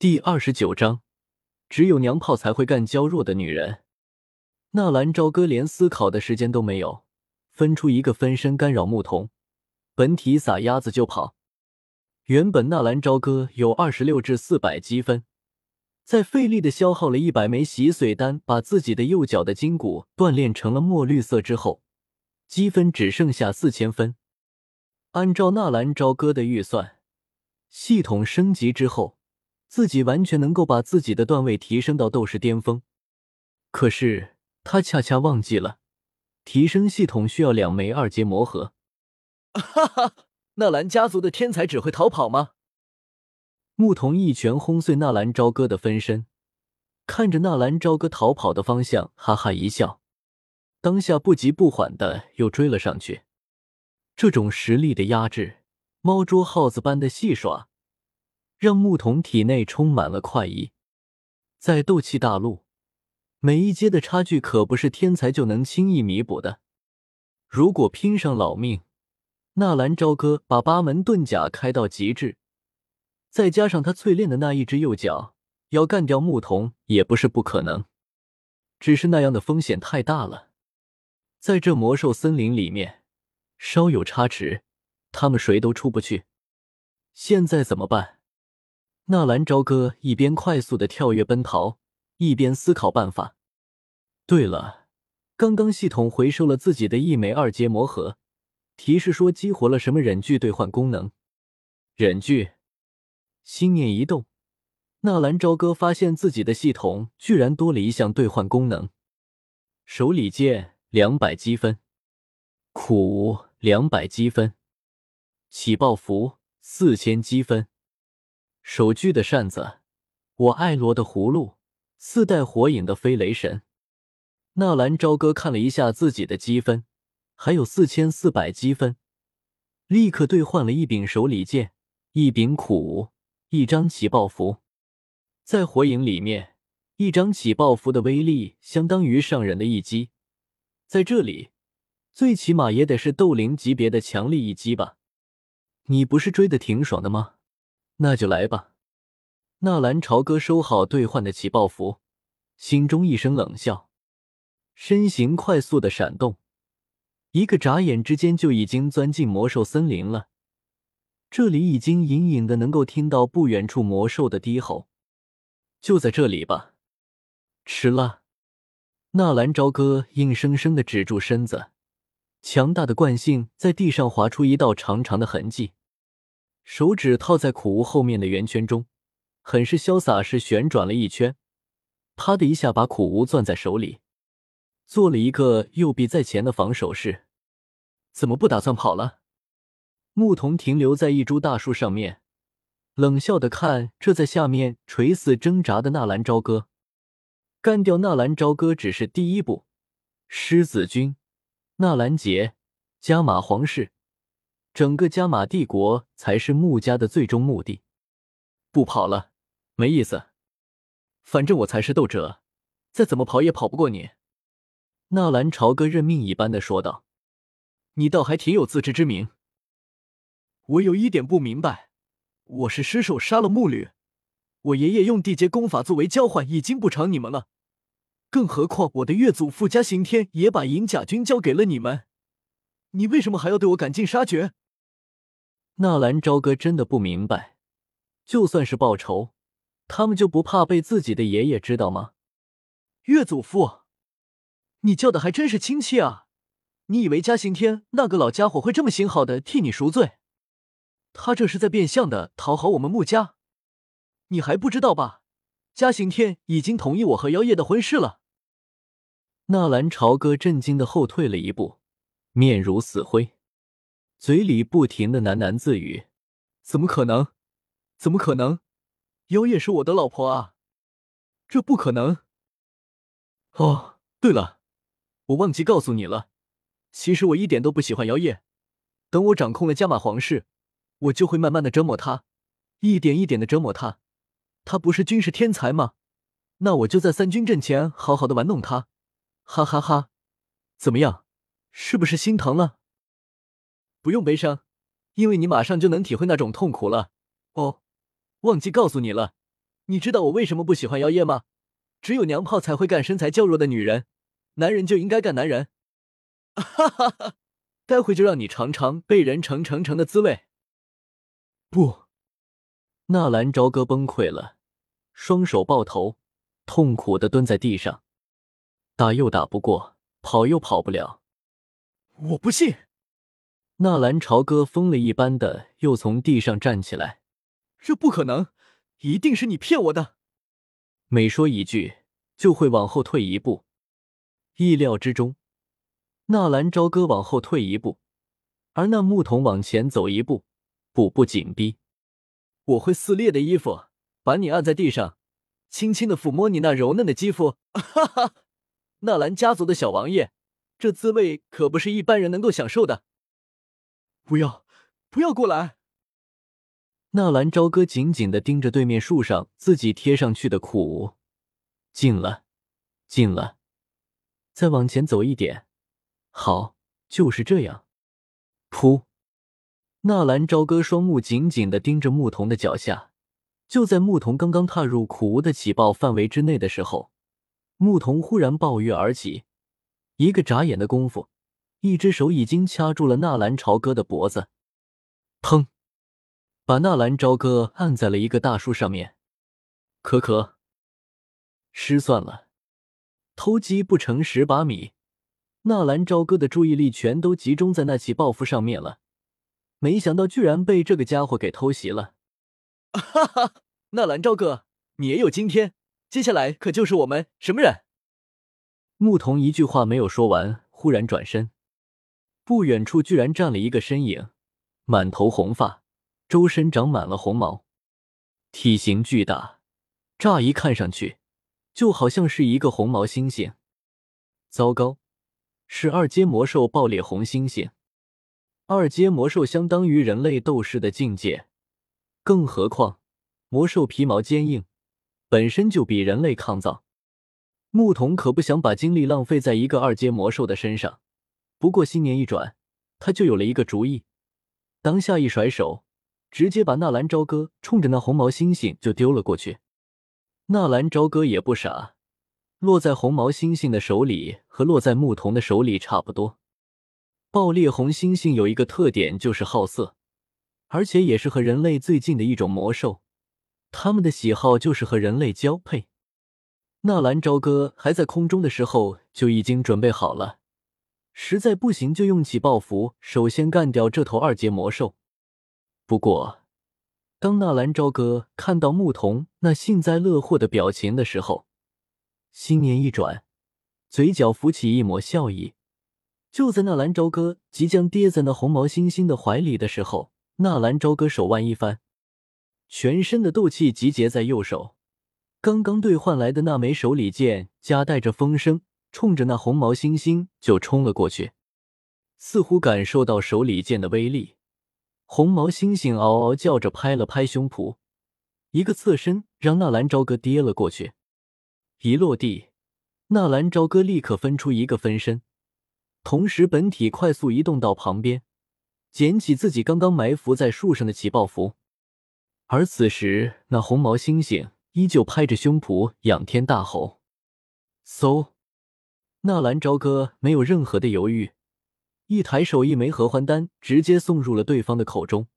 第二十九章，只有娘炮才会干娇弱的女人。纳兰朝歌连思考的时间都没有，分出一个分身干扰牧童，本体撒丫子就跑。原本纳兰朝歌有二十六至四百积分，在费力的消耗了一百枚洗髓丹，把自己的右脚的筋骨锻炼成了墨绿色之后，积分只剩下四千分。按照纳兰朝歌的预算，系统升级之后。自己完全能够把自己的段位提升到斗士巅峰，可是他恰恰忘记了，提升系统需要两枚二阶魔核。哈哈，纳兰家族的天才只会逃跑吗？牧童一拳轰碎纳兰朝歌的分身，看着纳兰朝歌逃跑的方向，哈哈一笑，当下不急不缓的又追了上去。这种实力的压制，猫捉耗子般的戏耍。让牧童体内充满了快意。在斗气大陆，每一阶的差距可不是天才就能轻易弥补的。如果拼上老命，纳兰朝歌把八门遁甲开到极致，再加上他淬炼的那一只右脚，要干掉牧童也不是不可能。只是那样的风险太大了，在这魔兽森林里面，稍有差池，他们谁都出不去。现在怎么办？纳兰朝歌一边快速的跳跃奔逃，一边思考办法。对了，刚刚系统回收了自己的一枚二阶魔核，提示说激活了什么忍具兑换功能。忍具，心念一动，纳兰朝歌发现自己的系统居然多了一项兑换功能：手里剑两百积分，苦无两百积分，起爆符四千积分。手锯的扇子，我爱罗的葫芦，四代火影的飞雷神。纳兰朝歌看了一下自己的积分，还有四千四百积分，立刻兑换了一柄手里剑，一柄苦无，一张起爆符。在火影里面，一张起爆符的威力相当于上人的一击，在这里，最起码也得是斗灵级别的强力一击吧？你不是追的挺爽的吗？那就来吧。纳兰朝歌收好兑换的起爆符，心中一声冷笑，身形快速的闪动，一个眨眼之间就已经钻进魔兽森林了。这里已经隐隐的能够听到不远处魔兽的低吼，就在这里吧。吃了！纳兰朝歌硬生生的止住身子，强大的惯性在地上划出一道长长的痕迹。手指套在苦无后面的圆圈中，很是潇洒，是旋转了一圈，啪的一下把苦无攥在手里，做了一个右臂在前的防守式。怎么不打算跑了？牧童停留在一株大树上面，冷笑的看这在下面垂死挣扎的纳兰朝歌。干掉纳兰朝歌只是第一步，狮子军、纳兰杰、加玛皇室。整个加玛帝国才是穆家的最终目的。不跑了，没意思。反正我才是斗者，再怎么跑也跑不过你。”纳兰朝歌认命一般的说道。“你倒还挺有自知之明。我有一点不明白，我是失手杀了木吕，我爷爷用地阶功法作为交换，已经不偿你们了。更何况我的岳祖父嘉刑天也把银甲军交给了你们，你为什么还要对我赶尽杀绝？”纳兰朝歌真的不明白，就算是报仇，他们就不怕被自己的爷爷知道吗？岳祖父，你叫的还真是亲切啊！你以为嘉刑天那个老家伙会这么心好的替你赎罪？他这是在变相的讨好我们穆家。你还不知道吧？嘉刑天已经同意我和妖夜的婚事了。纳兰朝歌震惊的后退了一步，面如死灰。嘴里不停的喃喃自语：“怎么可能？怎么可能？妖夜是我的老婆啊！这不可能！哦，对了，我忘记告诉你了，其实我一点都不喜欢妖夜。等我掌控了加玛皇室，我就会慢慢的折磨他，一点一点的折磨他。他不是军事天才吗？那我就在三军阵前好好的玩弄他，哈哈哈！怎么样？是不是心疼了？”不用悲伤，因为你马上就能体会那种痛苦了。哦，忘记告诉你了，你知道我为什么不喜欢妖夜吗？只有娘炮才会干身材较弱的女人，男人就应该干男人。哈哈哈！待会就让你尝尝被人成成成的滋味。不，纳兰朝歌崩溃了，双手抱头，痛苦的蹲在地上，打又打不过，跑又跑不了。我不信！纳兰朝歌疯了一般的又从地上站起来，这不可能，一定是你骗我的。每说一句，就会往后退一步。意料之中，纳兰朝歌往后退一步，而那牧童往前走一步，步步紧逼。我会撕裂的衣服，把你按在地上，轻轻的抚摸你那柔嫩的肌肤。哈哈，纳兰家族的小王爷，这滋味可不是一般人能够享受的。不要，不要过来！纳兰朝歌紧紧的盯着对面树上自己贴上去的苦无，近了，近了，再往前走一点，好，就是这样。噗！纳兰朝歌双目紧紧的盯着牧童的脚下，就在牧童刚刚踏入苦无的起爆范围之内的时候，牧童忽然暴跃而起，一个眨眼的功夫，一只手已经掐住了纳兰朝歌的脖子，砰！把纳兰朝歌按在了一个大树上面，可可失算了，偷鸡不成蚀把米。纳兰朝歌的注意力全都集中在那起报复上面了，没想到居然被这个家伙给偷袭了。哈哈，纳兰朝歌，你也有今天，接下来可就是我们什么人？牧童一句话没有说完，忽然转身，不远处居然站了一个身影，满头红发。周身长满了红毛，体型巨大，乍一看上去就好像是一个红毛猩猩。糟糕，是二阶魔兽爆裂红猩猩。二阶魔兽相当于人类斗士的境界，更何况魔兽皮毛坚硬，本身就比人类抗造。牧童可不想把精力浪费在一个二阶魔兽的身上。不过心念一转，他就有了一个主意，当下一甩手。直接把纳兰朝歌冲着那红毛猩猩就丢了过去。纳兰朝歌也不傻，落在红毛猩猩的手里和落在牧童的手里差不多。爆裂红猩猩有一个特点就是好色，而且也是和人类最近的一种魔兽，他们的喜好就是和人类交配。纳兰朝歌还在空中的时候就已经准备好了，实在不行就用起爆符，首先干掉这头二阶魔兽。不过，当纳兰朝歌看到牧童那幸灾乐祸的表情的时候，心念一转，嘴角浮起一抹笑意。就在纳兰朝歌即将跌在那红毛猩猩的怀里的时候，纳兰朝歌手腕一翻，全身的斗气集结在右手，刚刚兑换来的那枚手里剑夹带着风声，冲着那红毛猩猩就冲了过去。似乎感受到手里剑的威力。红毛猩猩嗷嗷叫着，拍了拍胸脯，一个侧身让纳兰朝歌跌了过去。一落地，纳兰朝歌立刻分出一个分身，同时本体快速移动到旁边，捡起自己刚刚埋伏在树上的起爆符。而此时，那红毛猩猩依旧拍着胸脯，仰天大吼：“嗖！”纳兰朝歌没有任何的犹豫。一抬手，一枚合欢丹直接送入了对方的口中。